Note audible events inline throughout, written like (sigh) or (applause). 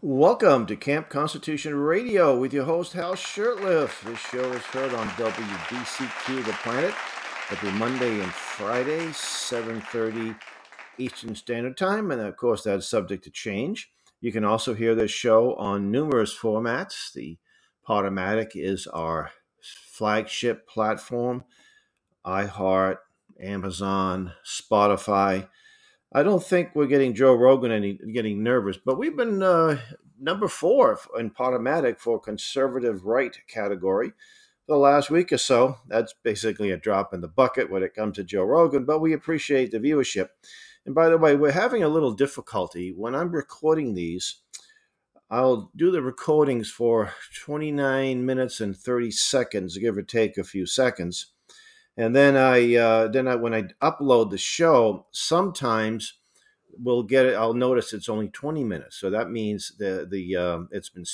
Welcome to Camp Constitution Radio with your host Hal Shurtleff. This show is heard on WBCQ The Planet every Monday and Friday, 7:30 Eastern Standard Time, and of course that's subject to change. You can also hear this show on numerous formats. The Podomatic is our flagship platform, iHeart, Amazon, Spotify. I don't think we're getting Joe Rogan any getting nervous, but we've been uh, number four in Podomatic for conservative right category the last week or so. That's basically a drop in the bucket when it comes to Joe Rogan, but we appreciate the viewership. And by the way, we're having a little difficulty when I'm recording these. I'll do the recordings for 29 minutes and 30 seconds, give or take a few seconds and then I uh, then I when I upload the show, sometimes we'll get it. I'll notice it's only twenty minutes, so that means the the um, it's been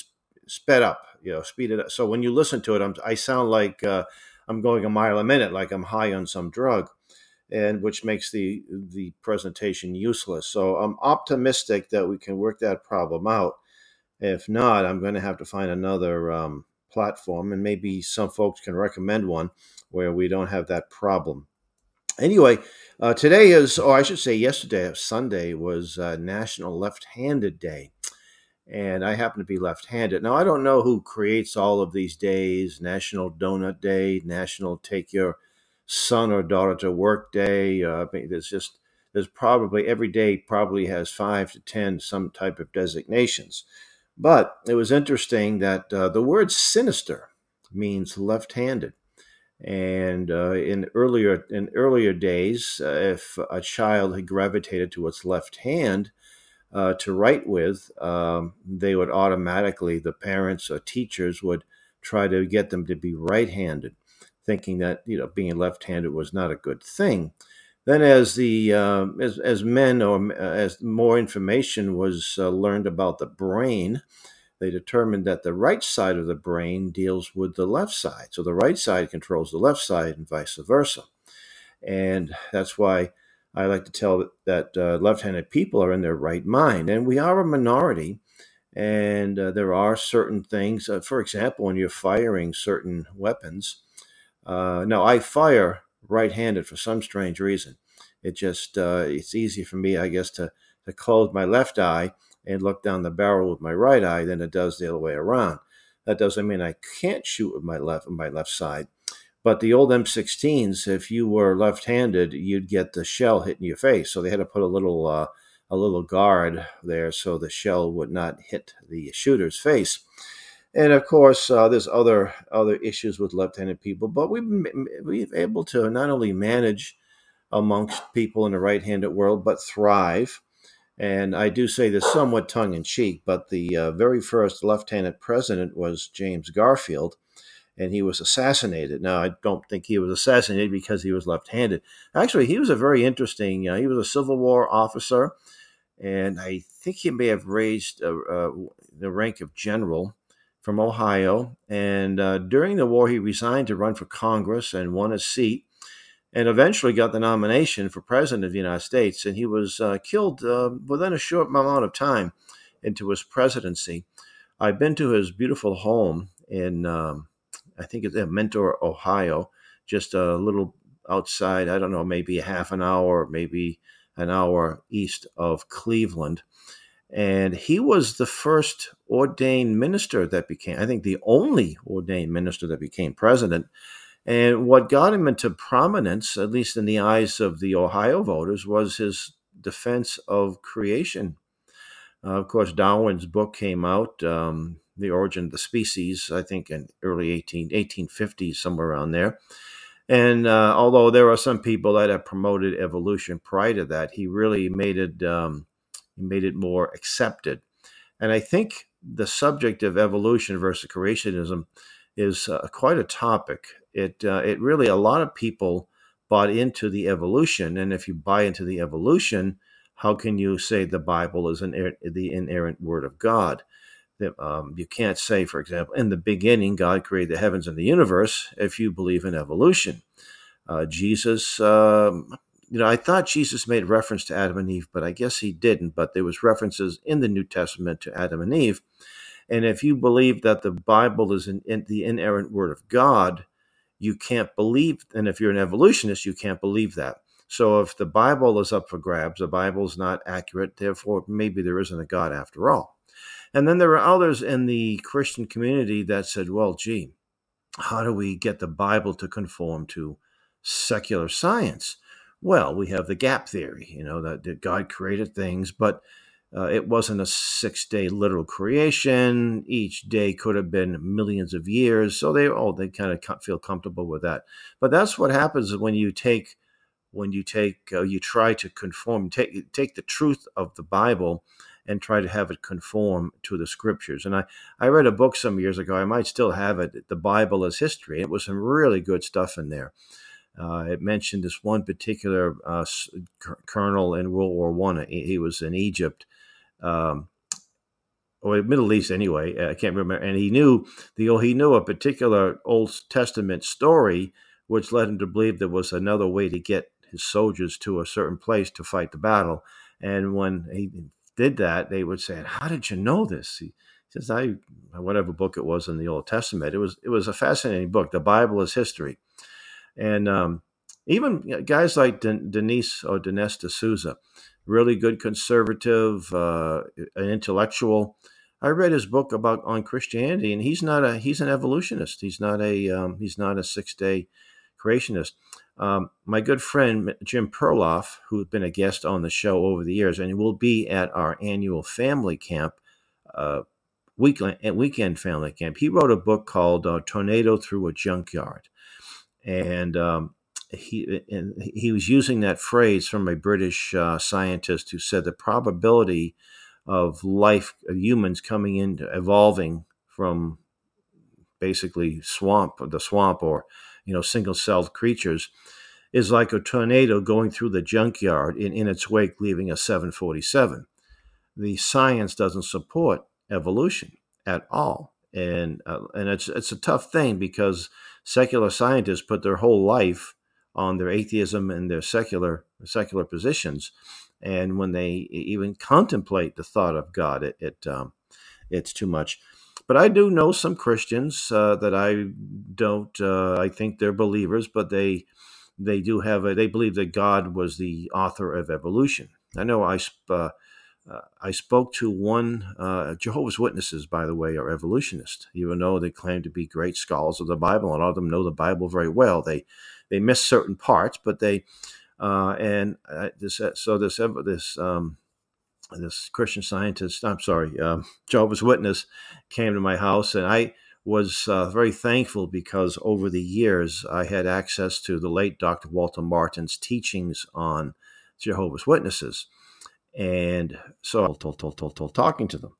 sped up, you know, speeded up. So when you listen to it, I'm, I sound like uh, I'm going a mile a minute, like I'm high on some drug, and which makes the the presentation useless. So I'm optimistic that we can work that problem out. If not, I'm going to have to find another um, platform, and maybe some folks can recommend one where we don't have that problem. Anyway, uh, today is, or I should say yesterday, Sunday, was uh, National Left Handed Day. And I happen to be left handed. Now, I don't know who creates all of these days National Donut Day, National Take Your Son or Daughter to Work Day. Uh, there's just, there's probably every day probably has five to 10 some type of designations. But it was interesting that uh, the word sinister means left handed. And uh, in earlier in earlier days, uh, if a child had gravitated to its left hand uh, to write with, um, they would automatically the parents or teachers would try to get them to be right-handed, thinking that you know being left-handed was not a good thing. Then, as the uh, as as men or uh, as more information was uh, learned about the brain, they determined that the right side of the brain deals with the left side. So the right side controls the left side and vice versa. And that's why I like to tell that uh, left handed people are in their right mind. And we are a minority. And uh, there are certain things, uh, for example, when you're firing certain weapons. Uh, now, I fire right handed for some strange reason. It just, uh, it's easy for me, I guess, to, to close my left eye and look down the barrel with my right eye than it does the other way around. That doesn't mean I can't shoot with my left my left side. But the old M16s, if you were left-handed, you'd get the shell hitting your face. So they had to put a little uh, a little guard there so the shell would not hit the shooter's face. And of course, uh, there's other other issues with left-handed people, but we've we've able to not only manage amongst people in the right-handed world, but thrive. And I do say this somewhat tongue in cheek, but the uh, very first handed president was James Garfield, and he was assassinated. Now, I don't think he was assassinated because he was left handed. Actually, he was a very interesting, uh, he was a Civil War officer, and I think he may have raised uh, uh the rank of general from Ohio. And uh, during the war, he resigned to run for Congress and won a seat and eventually got the nomination for president of the United States. And he was uh, killed uh, within a short amount of time into his presidency. I've been to his beautiful home in, um, I think it's in Mentor, Ohio, just a little outside, I don't know, maybe half an hour, maybe an hour east of Cleveland. And he was the first ordained minister that became, I think, the only ordained minister that became president. And what got him into prominence, at least in the eyes of the Ohio voters, was his defense of creation. Uh, of course, Darwin's book came out, um, The Origin of the Species, I think in early 18, 1850s, somewhere around there. And uh, although there are some people that have promoted evolution prior to that, he really made it um, made it more accepted. And I think the subject of evolution versus creationism is uh, quite a topic it uh, it really a lot of people bought into the evolution, and if you buy into the evolution, how can you say the Bible is an, the inerrant Word of God? Um, you can't say, for example, in the beginning God created the heavens and the universe if you believe in evolution. Uh, Jesus um, you know, I thought Jesus made reference to Adam and Eve, but I guess he didn't. But there was references in the New Testament to Adam and Eve. And if you believe that the Bible is in, in the inerrant word of God, you can't believe, and if you're an evolutionist, you can't believe that. So if the Bible is up for grabs, the Bible is not accurate, therefore maybe there isn't a God after all. And then there are others in the Christian community that said, well, gee, how do we get the Bible to conform to secular science? Well, we have the gap theory, you know, that, that God created things, but uh, it wasn't a six day literal creation. Each day could have been millions of years. So they, oh, they kind of feel comfortable with that. But that's what happens when you take, when you take, uh, you try to conform, take, take the truth of the Bible and try to have it conform to the scriptures. And I, I read a book some years ago. I might still have it. The Bible as History. It was some really good stuff in there. Uh, it mentioned this one particular uh, colonel in World War One. He, he, was in Egypt, um, or Middle East anyway. I can't remember. And he knew the he knew a particular Old Testament story, which led him to believe there was another way to get his soldiers to a certain place to fight the battle. And when he did that, they would say, "How did you know this?" He says, "I whatever book it was in the Old Testament. It was it was a fascinating book. The Bible is history." And um, even guys like Denise or Dinesh D'Souza, really good conservative, uh, an intellectual. I read his book about on Christianity, and he's not a he's an evolutionist. He's not a um, he's not a six day creationist. Um, my good friend Jim Perloff, who's been a guest on the show over the years, and will be at our annual family camp, uh, weekend weekend family camp. He wrote a book called uh, "Tornado Through a Junkyard," and um, he and he was using that phrase from a British uh, scientist who said the probability of life of humans coming into evolving from basically swamp the swamp or you know single celled creatures is like a tornado going through the junkyard in, in its wake leaving a 747 the science doesn't support evolution at all. And uh, and it's it's a tough thing because secular scientists put their whole life on their atheism and their secular secular positions, and when they even contemplate the thought of God, it, it um, it's too much. But I do know some Christians uh, that I don't. Uh, I think they're believers, but they they do have a. They believe that God was the author of evolution. I know I. Uh, uh, I spoke to one uh, Jehovah's Witnesses, by the way, are evolutionists, even though they claim to be great scholars of the Bible. A lot of them know the Bible very well. They they miss certain parts, but they uh, and uh, this uh, so this this um, this Christian scientist, I'm sorry, um, Jehovah's Witness, came to my house, and I was uh, very thankful because over the years I had access to the late Dr. Walter Martin's teachings on Jehovah's Witnesses and so told, talking to them.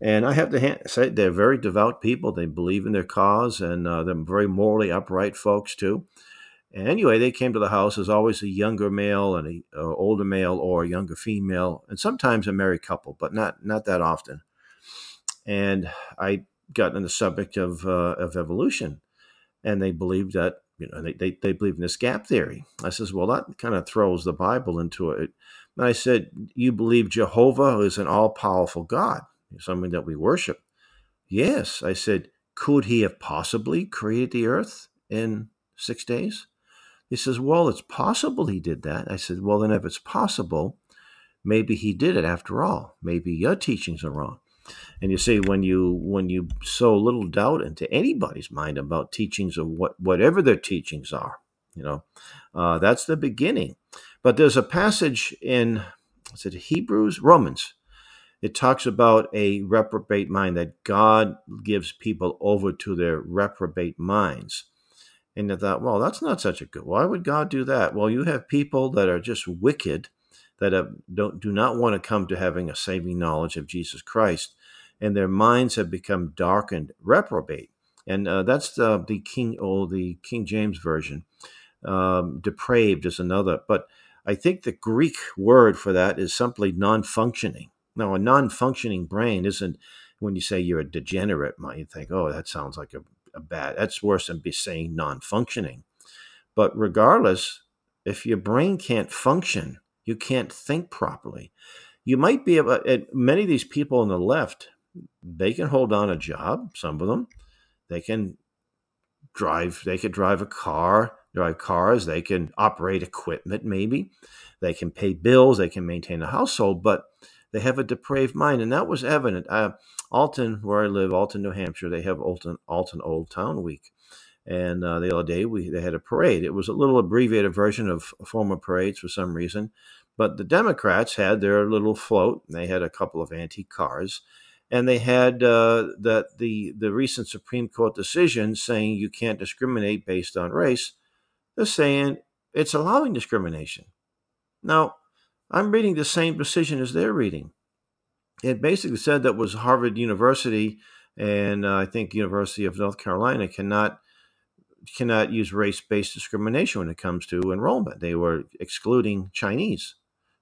And I have to say, they're very devout people. They believe in their cause, and uh, they're very morally upright folks too. And anyway, they came to the house. There's always a younger male and a, a older male, or a younger female, and sometimes a married couple, but not not that often. And I got on the subject of uh, of evolution, and they believed that you know they, they they believe in this gap theory. I says, well, that kind of throws the Bible into it and I said, You believe Jehovah is an all powerful God, something that we worship? Yes. I said, Could he have possibly created the earth in six days? He says, Well, it's possible he did that. I said, Well, then if it's possible, maybe he did it after all. Maybe your teachings are wrong. And you see, when you when you sow little doubt into anybody's mind about teachings of what whatever their teachings are, you know, uh, that's the beginning but there's a passage in is it Hebrews, Romans. It talks about a reprobate mind that God gives people over to their reprobate minds. And I thought, well, that's not such a good. Why would God do that? Well, you have people that are just wicked, that have, don't do not want to come to having a saving knowledge of Jesus Christ, and their minds have become darkened, reprobate, and uh, that's the, the King, oh, the King James version. Um, depraved is another, but I think the Greek word for that is simply non functioning. Now, a non functioning brain isn't when you say you're a degenerate, you think, oh, that sounds like a bad, that's worse than be saying non functioning. But regardless, if your brain can't function, you can't think properly. You might be able. Many of these people on the left, they can hold on a job. Some of them, they can drive. They could drive a car, drive cars. They can operate equipment. Maybe they can pay bills. They can maintain a household, but they have a depraved mind, and that was evident. Uh, Alton, where I live, Alton, New Hampshire, they have Alton, Alton Old Town Week and uh, the other day, we they had a parade. It was a little abbreviated version of former parades for some reason. But the Democrats had their little float. They had a couple of antique cars, and they had uh, that the the recent Supreme Court decision saying you can't discriminate based on race. They're saying it's allowing discrimination. Now, I'm reading the same decision as they're reading. It basically said that was Harvard University and uh, I think University of North Carolina cannot cannot use race based discrimination when it comes to enrollment. They were excluding Chinese,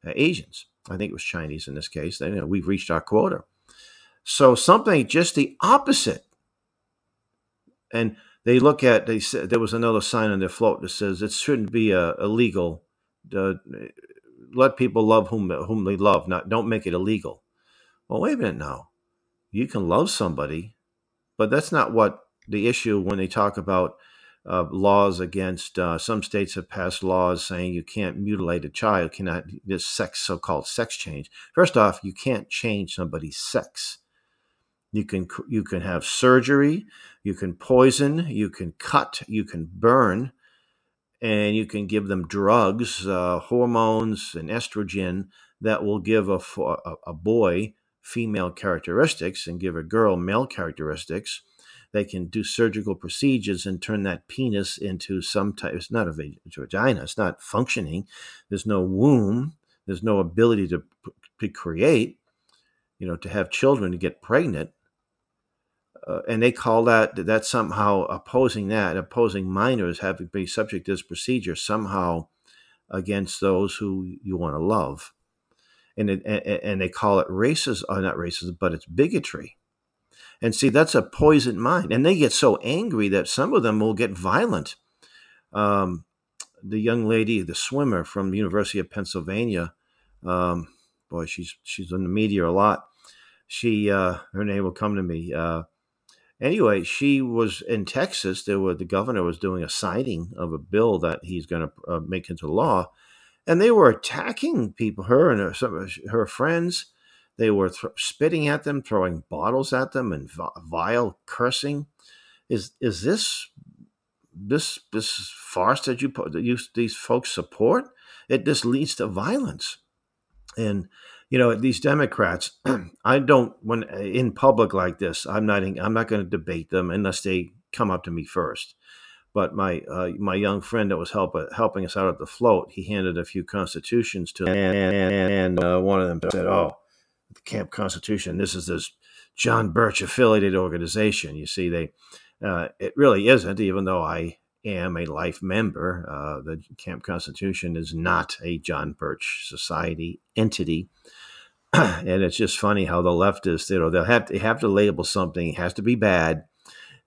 uh, Asians. I think it was Chinese in this case. They, you know, we've reached our quota. So something just the opposite. And they look at they said there was another sign on their float that says it shouldn't be a illegal. To, let people love whom whom they love. Not don't make it illegal. Well, wait a minute now. You can love somebody, but that's not what the issue when they talk about uh, laws against uh, some states have passed laws saying you can't mutilate a child, cannot this sex so-called sex change. First off, you can't change somebody's sex. You can you can have surgery, you can poison, you can cut, you can burn, and you can give them drugs, uh, hormones, and estrogen that will give a, a, a boy female characteristics and give a girl male characteristics they can do surgical procedures and turn that penis into some type. It's not a vagina. It's not functioning. There's no womb. There's no ability to, to create. You know, to have children, to get pregnant. Uh, and they call that that somehow opposing that, opposing minors having to be subject to this procedure somehow against those who you want to love, and it, and, and they call it racism or uh, not racism but it's bigotry. And see, that's a poisoned mind. And they get so angry that some of them will get violent. Um, the young lady, the swimmer from the University of Pennsylvania, um, boy, she's she's in the media a lot. She uh, her name will come to me. Uh, anyway, she was in Texas. There were the governor was doing a signing of a bill that he's going to uh, make into law, and they were attacking people, her and her, some, her friends they were th- spitting at them, throwing bottles at them, and vile cursing. Is is this this this farce that you that you these folks support? It just leads to violence, and you know these Democrats. (clears throat) I don't when in public like this. I'm not I'm not going to debate them unless they come up to me first but my uh, my young friend that was help, helping us out at the float, he handed a few constitutions to them, and, and, and uh, one of them said, "Oh, the Camp Constitution. This is this John Birch affiliated organization. You see, they uh, it really isn't, even though I am a life member. Uh, the Camp Constitution is not a John Birch Society entity. (clears throat) and it's just funny how the leftists, you know, they'll have to, have to label something. It has to be bad.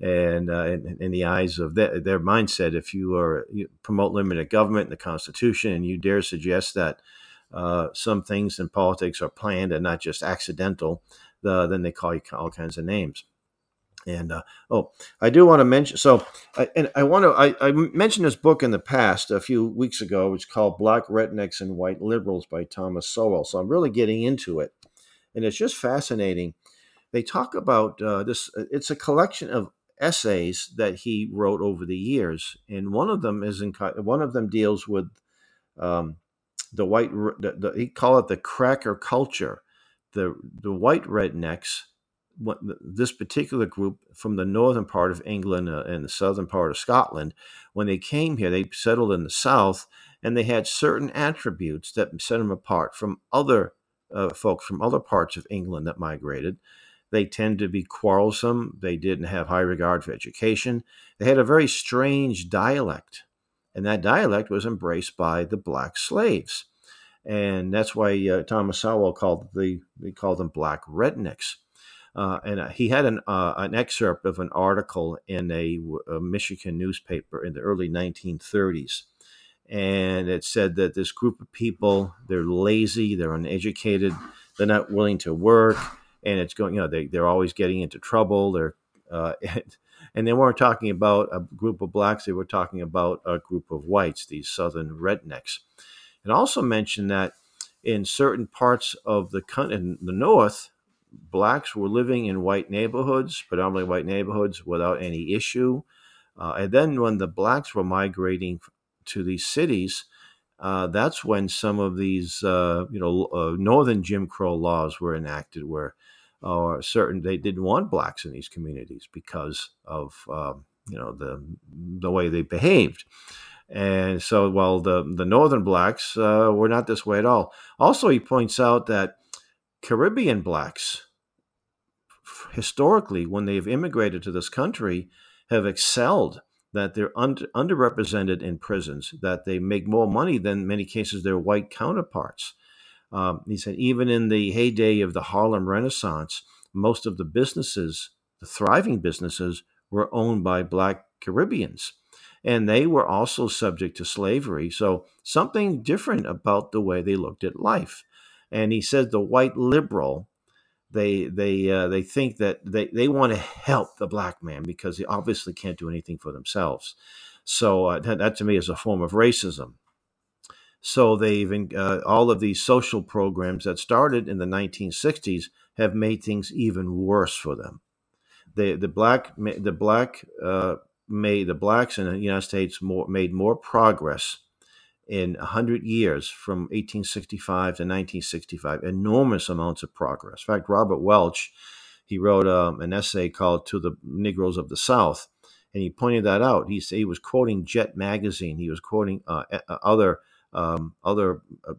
And uh, in, in, the eyes of their, their mindset, if you are you promote limited government and the Constitution and you dare suggest that uh, some things in politics are planned and not just accidental, the, then they call you all kinds of names. And uh, oh, I do want to mention. So, I, and I want to. I, I, mentioned this book in the past a few weeks ago. It's called "Black Rednecks and White Liberals" by Thomas Sowell. So I'm really getting into it, and it's just fascinating. They talk about uh, this. It's a collection of essays that he wrote over the years, and one of them is in. One of them deals with um, the white the, the, he call it the cracker culture the the white rednecks what, this particular group from the northern part of England uh, and the southern part of Scotland when they came here they settled in the south and they had certain attributes that set them apart from other uh, folks from other parts of England that migrated they tend to be quarrelsome they didn't have high regard for education they had a very strange dialect and that dialect was embraced by the black slaves. And that's why uh, Thomas Sowell called the he called them black rednecks. Uh, and uh, he had an uh, an excerpt of an article in a, a, Michigan newspaper in the early 1930s, and it said that this group of people they're lazy, they're uneducated, they're not willing to work, and it's going. You know, they they're always getting into trouble. They're uh, (laughs) and they weren't talking about a group of blacks; they were talking about a group of whites, these southern rednecks. It also mentioned that in certain parts of the in the north, blacks were living in white neighborhoods, predominantly white neighborhoods, without any issue. Uh, and then when the blacks were migrating to these cities, uh, that's when some of these, uh, you know, uh, northern Jim Crow laws were enacted, where or certain they didn't want blacks in these communities because of um, you know the the way they behaved. And so, while the the northern blacks uh, were not this way at all. Also, he points out that Caribbean blacks, historically, when they've immigrated to this country, have excelled that they're under, underrepresented in prisons, that they make more money than many cases their white counterparts. Um, he said even in the heyday of the Harlem Renaissance, most of the businesses, the thriving businesses, were owned by black Caribbeans. And they were also subject to slavery. So, something different about the way they looked at life. And he said the white liberal they they uh, they think that they, they want to help the black man because they obviously can't do anything for themselves. So uh, that, that, to me is a form of racism. So they've uh, all of these social programs that started in the 1960s have made things even worse for them. The the black the black uh, made the blacks in the United States more made more progress in 100 years from 1865 to 1965 enormous amounts of progress. In fact robert welch he wrote um, an essay called to the negroes of the south and he pointed that out. He, he was quoting jet magazine. He was quoting uh, other um, other uh,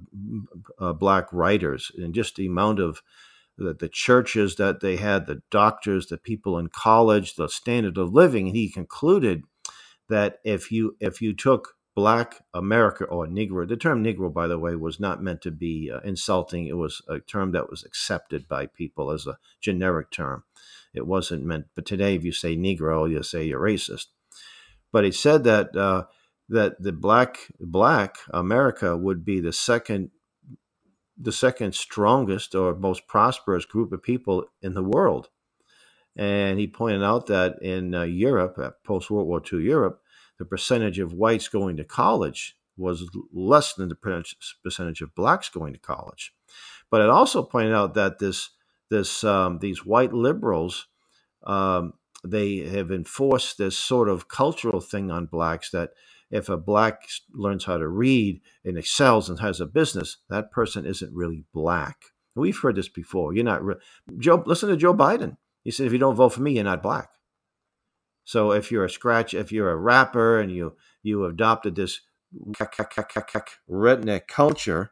uh, black writers and just the amount of the, the churches that they had the doctors the people in college the standard of living. And he concluded that if you if you took black America or Negro. The term Negro, by the way, was not meant to be uh, insulting. It was a term that was accepted by people as a generic term. It wasn't meant, but today, if you say Negro, you say you're racist. But he said that uh, that the black black America would be the second the second strongest or most prosperous group of people in the world. And he pointed out that in uh, Europe, post World War II Europe, the percentage of whites going to college was less than the percentage of blacks going to college. But it also pointed out that this this um, these white liberals um, they have enforced this sort of cultural thing on blacks that if a black learns how to read and excels and has a business, that person isn't really black. We've heard this before. You're not re- Joe. Listen to Joe Biden. He said, "If you don't vote for me, you're not black." So if you're a scratch, if you're a rapper and you you adopted this redneck culture,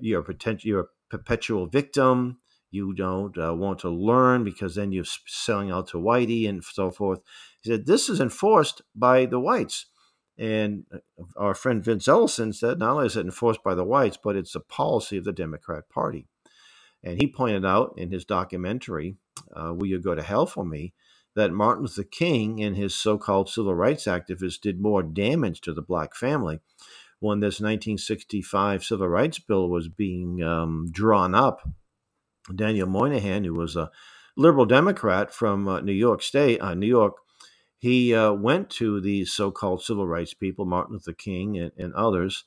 you're a potential you're a perpetual victim. You don't uh, want to learn because then you're selling out to whitey and so forth. He said this is enforced by the whites. And uh, our friend Vince Ellison said not only is it enforced by the whites, but it's a policy of the Democrat Party. And he pointed out in his documentary, uh, Will You Go to Hell for Me? That Martin Luther King and his so called civil rights activists did more damage to the black family when this 1965 civil rights bill was being um, drawn up. Daniel Moynihan, who was a liberal Democrat from uh, New York State, uh, New York, he uh, went to these so-called civil rights people, Martin Luther King and, and others,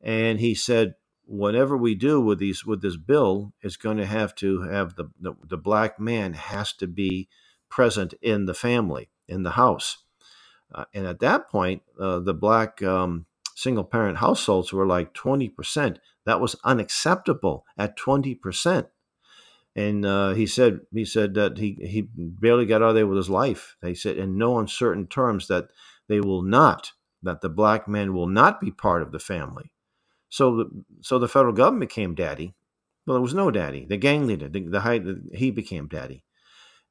and he said, "Whatever we do with these with this bill is going to have to have the, the the black man has to be present in the family, in the house. Uh, and at that point, uh, the black um, single parent households were like 20%. That was unacceptable at 20%. And uh, he said he said that he, he barely got out of there with his life. They said in no uncertain terms that they will not, that the black man will not be part of the family. So the, so the federal government became daddy. Well, there was no daddy. The gang leader, the, the, the he became daddy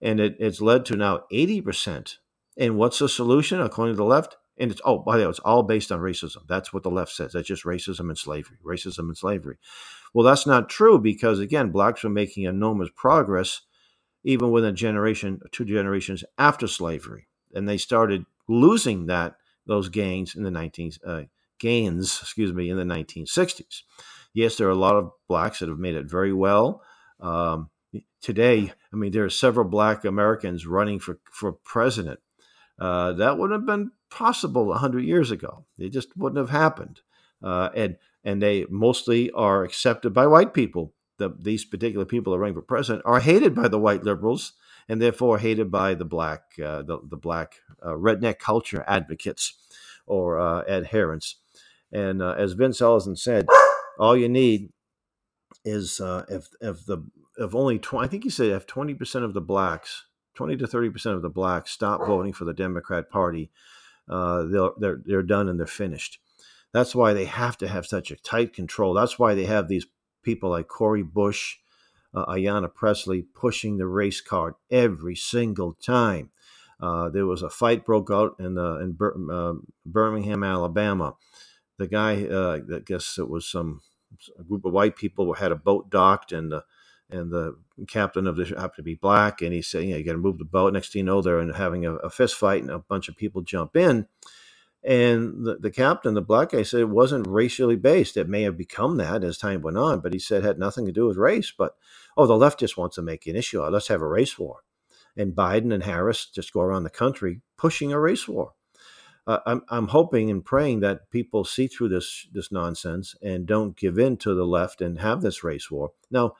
and it, it's led to now 80%. And what's the solution according to the left? And it's oh, by the way, it's all based on racism. That's what the left says. That's just racism and slavery, racism and slavery. Well, that's not true because again, blacks were making enormous progress even within a generation, two generations after slavery, and they started losing that those gains in the 19th, uh, gains, excuse me, in the 1960s. Yes, there are a lot of blacks that have made it very well. Um, today, I mean, there are several black Americans running for, for president. Uh, that wouldn't have been possible 100 years ago. It just wouldn't have happened. Uh, and, and they mostly are accepted by white people. The, these particular people are running for president are hated by the white liberals and therefore hated by the black, uh, the, the black uh, redneck culture advocates or uh, adherents. And uh, as Vince Ellison said, all you need is uh, if if the if only 20, I think he said if twenty percent of the blacks, twenty to thirty percent of the blacks stop voting for the Democrat Party, uh, they're they're done and they're finished. That's why they have to have such a tight control. That's why they have these people like Cori Bush, uh, Ayanna Pressley pushing the race card every single time. Uh, there was a fight broke out in in uh, Birmingham, Alabama. The guy, uh, I guess it was some a group of white people had a boat docked, and the and the captain of this happened to be black, and he said, "You know, you got to move the boat." Next thing you know, they're having a, a fist fight, and a bunch of people jump in. And the, the captain, the black guy, said it wasn't racially based. It may have become that as time went on, but he said it had nothing to do with race. But oh, the left just wants to make an issue. Let's have a race war and Biden and Harris just go around the country pushing a race war. Uh, I'm, I'm hoping and praying that people see through this this nonsense and don't give in to the left and have this race war. Now,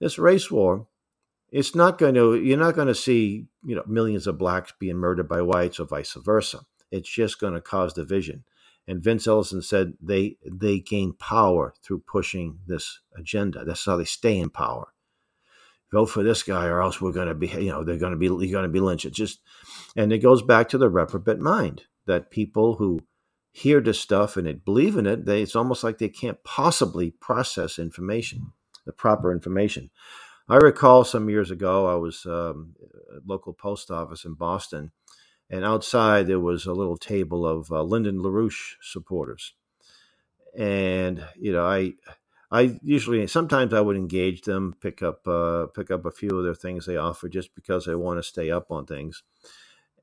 this race war, it's not going to you're not going to see you know millions of blacks being murdered by whites or vice versa. It's just going to cause division. And Vince Ellison said they they gain power through pushing this agenda. That's how they stay in power vote for this guy or else we're going to be you know they're going to be you're going to be lynched just and it goes back to the reprobate mind that people who hear this stuff and it believe in it they it's almost like they can't possibly process information the proper information i recall some years ago i was um, at local post office in boston and outside there was a little table of uh, lyndon larouche supporters and you know i I usually sometimes I would engage them, pick up uh, pick up a few of their things they offer just because I want to stay up on things.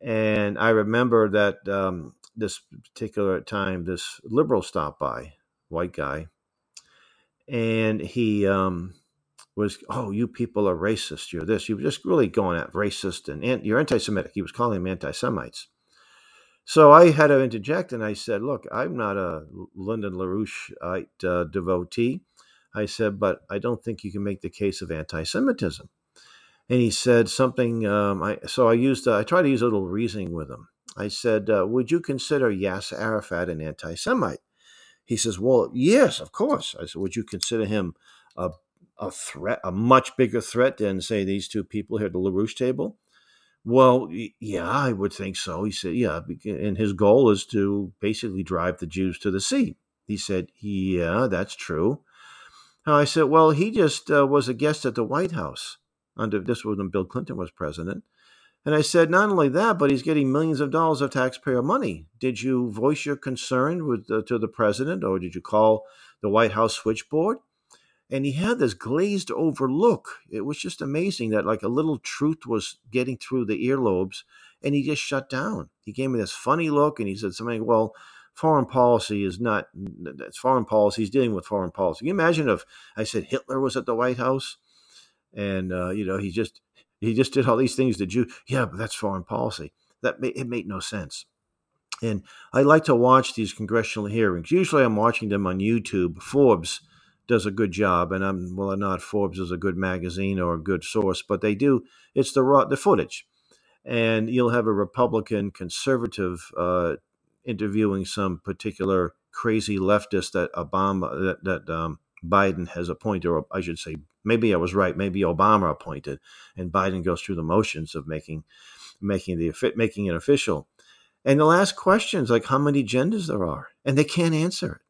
And I remember that um, this particular time, this liberal stopped by, white guy, and he um, was, "Oh, you people are racist. You're this. You're just really going at racist and, you're anti-Semitic." He was calling them anti-Semites. So I had to interject and I said, Look, I'm not a Lyndon LaRouche uh, devotee. I said, but I don't think you can make the case of anti-Semitism. And he said something. Um, I, so I used. Uh, I tried to use a little reasoning with him. I said, uh, "Would you consider Yasser Arafat an anti-Semite?" He says, "Well, yes, of course." I said, "Would you consider him a a threat, a much bigger threat than say these two people here at the LaRouche table?" Well, yeah, I would think so. He said, "Yeah," and his goal is to basically drive the Jews to the sea. He said, "Yeah, that's true." I said, well, he just uh, was a guest at the White House under this was when Bill Clinton was president. And I said, not only that, but he's getting millions of dollars of taxpayer money. Did you voice your concern with to the president, or did you call the White House switchboard? And he had this glazed over look. It was just amazing that like a little truth was getting through the earlobes, and he just shut down. He gave me this funny look, and he said something. Well, foreign policy is not, it's foreign policy. He's dealing with foreign policy. Can you imagine if I said Hitler was at the White House and uh, you know he just he just did all these things to Jew. Yeah, but that's foreign policy. That it made no sense. And I like to watch these congressional hearings. Usually, I'm watching them on YouTube. Forbes does a good job, and I'm well, not Forbes is a good magazine or a good source, but they do. It's the raw the footage, and you'll have a Republican conservative uh, interviewing some particular crazy leftist that Obama that, that um, Biden has appointed, or I should say, maybe I was right. Maybe Obama appointed, and Biden goes through the motions of making making the making it official. And they'll ask questions like how many genders there are, and they can't answer it.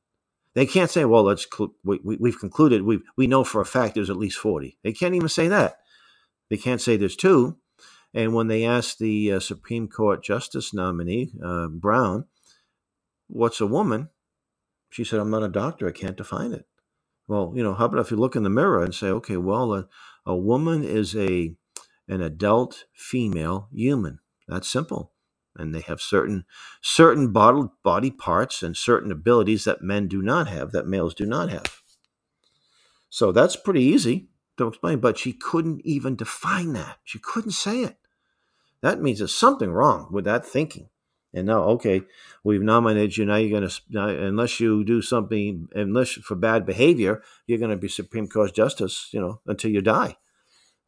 They can't say, "Well, let's cl- we, we, have concluded we we know for a fact there's at least 40. They can't even say that. They can't say there's two. And when they asked the uh, Supreme Court Justice nominee uh, Brown, what's a woman? She said, I'm not a doctor. I can't define it. Well, you know, how about if you look in the mirror and say, okay, well, a, a woman is a an adult female human. That's simple. and they have certain certain body, body parts and certain abilities that men do not have, that males do not have. So that's pretty easy to explain, but she couldn't even define that. She couldn't say it. That means there's something wrong with that thinking. And now, okay, we've nominated you. Now you're going to, unless you do something, unless for bad behavior, you're going to be Supreme Court justice, you know, until you die.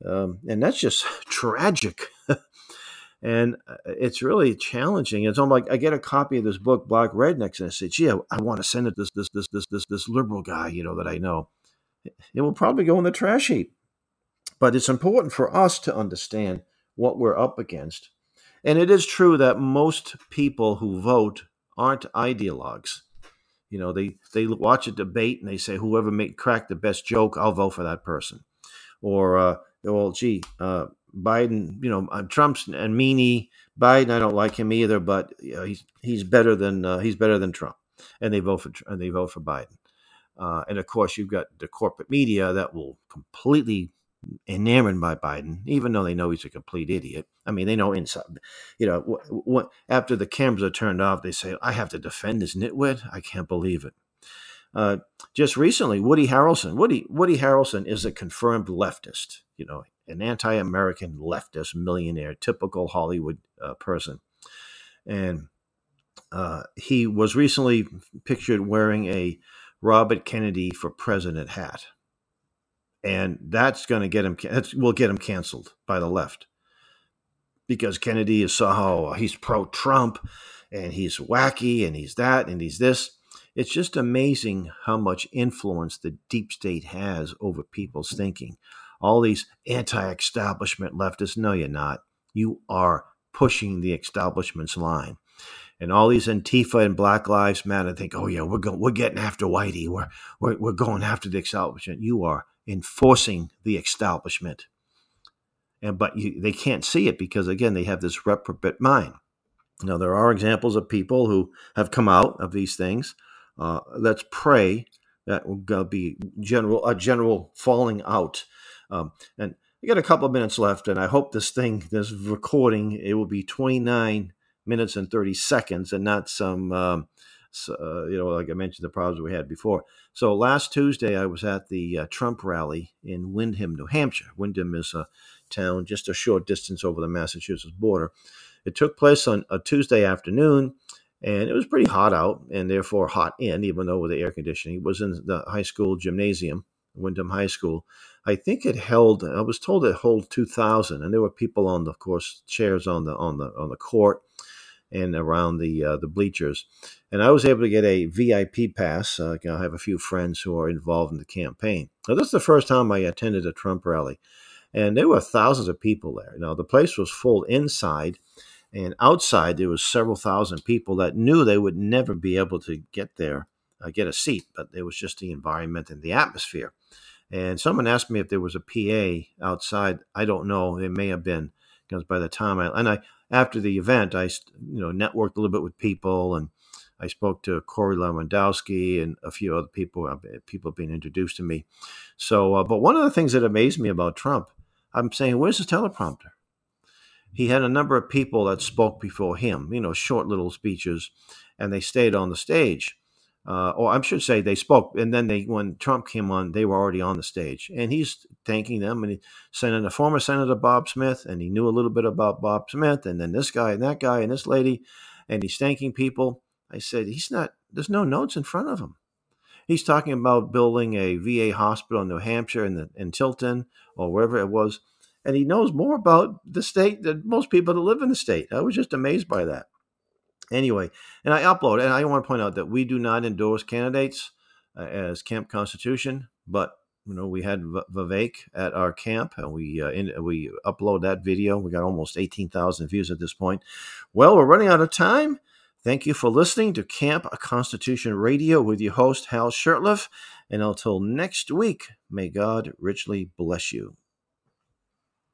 Um, and that's just (laughs) tragic. (laughs) and uh, it's really challenging. It's almost like I get a copy of this book, Black Rednecks, and I say, "Gee, I, I want to send it this this this this this this liberal guy, you know, that I know." It will probably go in the trash heap. But it's important for us to understand what we're up against. And it is true that most people who vote aren't ideologues. You know, they they watch a debate and they say, "Whoever make crack the best joke, I'll vote for that person." Or uh, well, gee, uh, Biden, you know, uh, Trump's and meanie Biden. I don't like him either, but you know, he's he's better than uh, he's better than Trump, and they vote for and they vote for Biden. Uh, and of course, you've got the corporate media that will completely enamored by Biden, even though they know he's a complete idiot. I mean, they know inside, you know, what, what after the cameras are turned off, they say, "I have to defend this nitwit." I can't believe it. Uh, just recently, Woody Harrelson. Woody Woody Harrelson is a confirmed leftist. You know, an anti-American leftist millionaire, typical Hollywood uh, person, and uh, he was recently pictured wearing a Robert Kennedy for president hat, and that's going to get him. That will get him canceled by the left because Kennedy is so oh, he's pro-Trump, and he's wacky, and he's that, and he's this it's just amazing how much influence the deep state has over people's thinking. All these anti establishment leftists, no, you're not. You are pushing the establishment's line. And all these Antifa and Black Lives Matter think, oh, yeah, we're, we're getting after Whitey. We're, we're, we're going after the establishment. You are enforcing the establishment. And, but you, they can't see it because, again, they have this reprobate mind. Now, there are examples of people who have come out of these things uh, let's pray that will be general a general falling out. Um, and we got a couple of minutes left, and I hope this thing, this recording, it will be 29 minutes and 30 seconds, and not some, um, uh, you know, like I mentioned, the problems we had before. So last Tuesday, I was at the uh, Trump rally in Windham, New Hampshire. Windham is a town just a short distance over the Massachusetts border. It took place on a Tuesday afternoon and it was pretty hot out and therefore hot in even though with the air conditioning it was in the high school gymnasium windham high school i think it held i was told it held 2000 and there were people on the of course chairs on the on the on the court and around the uh, the bleachers and i was able to get a vip pass uh, i have a few friends who are involved in the campaign now this is the first time i attended a trump rally and there were thousands of people there now the place was full inside and outside, there was several thousand people that knew they would never be able to get there, uh, get a seat, but it was just the environment and the atmosphere. And someone asked me if there was a PA outside. I don't know. It may have been because by the time I and I after the event, I you know networked a little bit with people and I spoke to Corey Lewandowski and a few other people. Uh, people being introduced to me. So, uh, but one of the things that amazed me about Trump, I'm saying, where's the teleprompter? he had a number of people that spoke before him, you know, short little speeches, and they stayed on the stage. Uh, or I should say they spoke, and then they, when Trump came on, they were already on the stage, and he's thanking them. And he, Senator, former Senator Bob Smith, and he knew a little bit about Bob Smith, and then this guy and that guy and this lady, and he's thanking people. I said, he's not. There's no notes in front of him. He's talking about building a VA hospital in New Hampshire in, in Tilton or wherever it was and he knows more about the state than most people that live in the state. I was just amazed by that. Anyway, and I upload, and I want to point out that we do not endorse candidates uh, as Camp Constitution, but you know we had Vivek at our camp, and we uh, in, we upload that video. We got almost eighteen thousand views at this point. Well, we're running out of time. Thank you for listening to Camp Constitution Radio with your host Hal Shurtleff, and until next week, may God richly bless you.